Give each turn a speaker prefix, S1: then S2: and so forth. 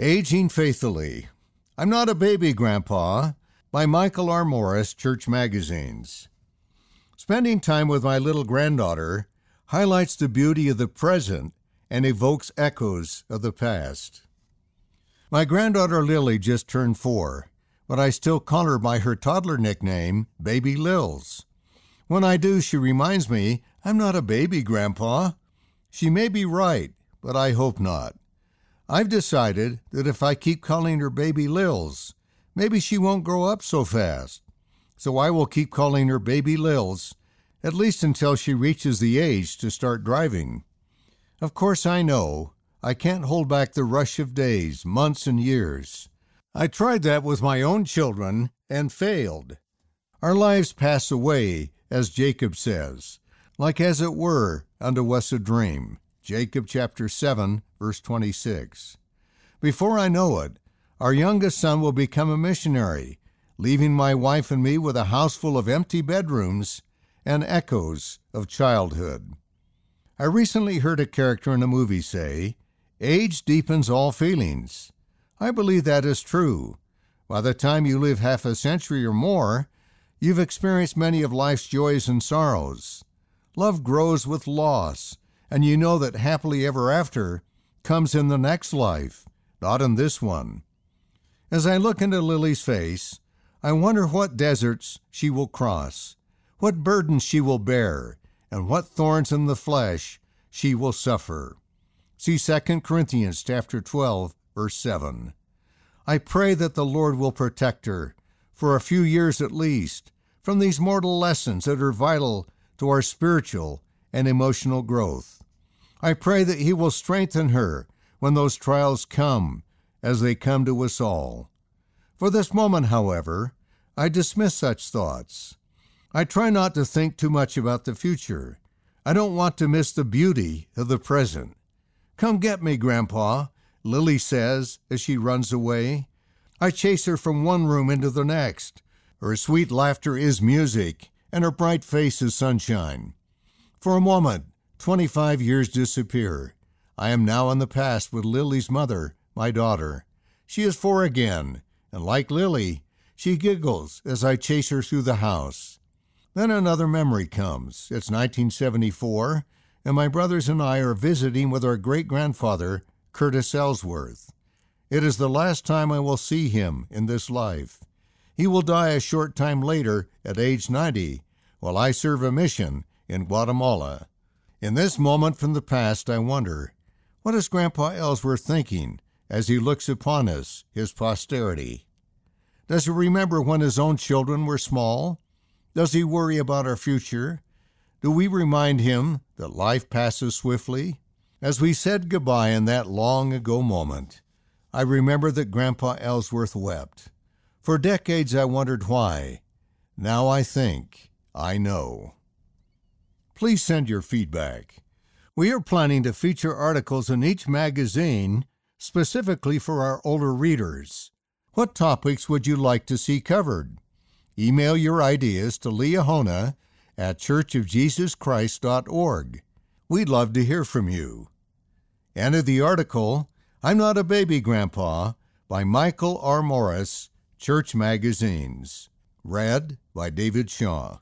S1: Aging Faithfully. I'm Not a Baby Grandpa by Michael R. Morris, Church Magazines. Spending time with my little granddaughter highlights the beauty of the present and evokes echoes of the past. My granddaughter Lily just turned four, but I still call her by her toddler nickname, Baby Lils. When I do, she reminds me I'm not a baby, Grandpa. She may be right, but I hope not. I've decided that if I keep calling her Baby Lils, maybe she won't grow up so fast. So I will keep calling her Baby Lils, at least until she reaches the age to start driving. Of course, I know I can't hold back the rush of days, months, and years. I tried that with my own children and failed. Our lives pass away, as Jacob says, like as it were unto us a dream. Jacob chapter 7, verse 26. Before I know it, our youngest son will become a missionary, leaving my wife and me with a house full of empty bedrooms and echoes of childhood. I recently heard a character in a movie say, Age deepens all feelings. I believe that is true. By the time you live half a century or more, you've experienced many of life's joys and sorrows. Love grows with loss, and you know that happily ever after comes in the next life, not in this one. As I look into Lily's face, I wonder what deserts she will cross, what burdens she will bear, and what thorns in the flesh she will suffer. See 2 Corinthians chapter 12, verse 7. I pray that the Lord will protect her, for a few years at least, from these mortal lessons that are vital to our spiritual and emotional growth. I pray that He will strengthen her when those trials come, as they come to us all. For this moment, however, I dismiss such thoughts. I try not to think too much about the future. I don't want to miss the beauty of the present. Come get me, Grandpa, Lily says as she runs away. I chase her from one room into the next. Her sweet laughter is music, and her bright face is sunshine. For a moment, 25 years disappear. I am now in the past with Lily's mother, my daughter. She is four again, and like Lily, she giggles as I chase her through the house. Then another memory comes. It's 1974, and my brothers and I are visiting with our great grandfather, Curtis Ellsworth. It is the last time I will see him in this life. He will die a short time later at age 90, while I serve a mission in Guatemala. In this moment from the past, I wonder, what is Grandpa Ellsworth thinking as he looks upon us, his posterity? Does he remember when his own children were small? Does he worry about our future? Do we remind him that life passes swiftly? As we said goodbye in that long ago moment, I remember that Grandpa Ellsworth wept. For decades I wondered why. Now I think I know please send your feedback. We are planning to feature articles in each magazine specifically for our older readers. What topics would you like to see covered? Email your ideas to liahona at churchofjesuschrist.org. We'd love to hear from you. Enter the article, I'm Not a Baby Grandpa, by Michael R. Morris, Church Magazines. Read by David Shaw.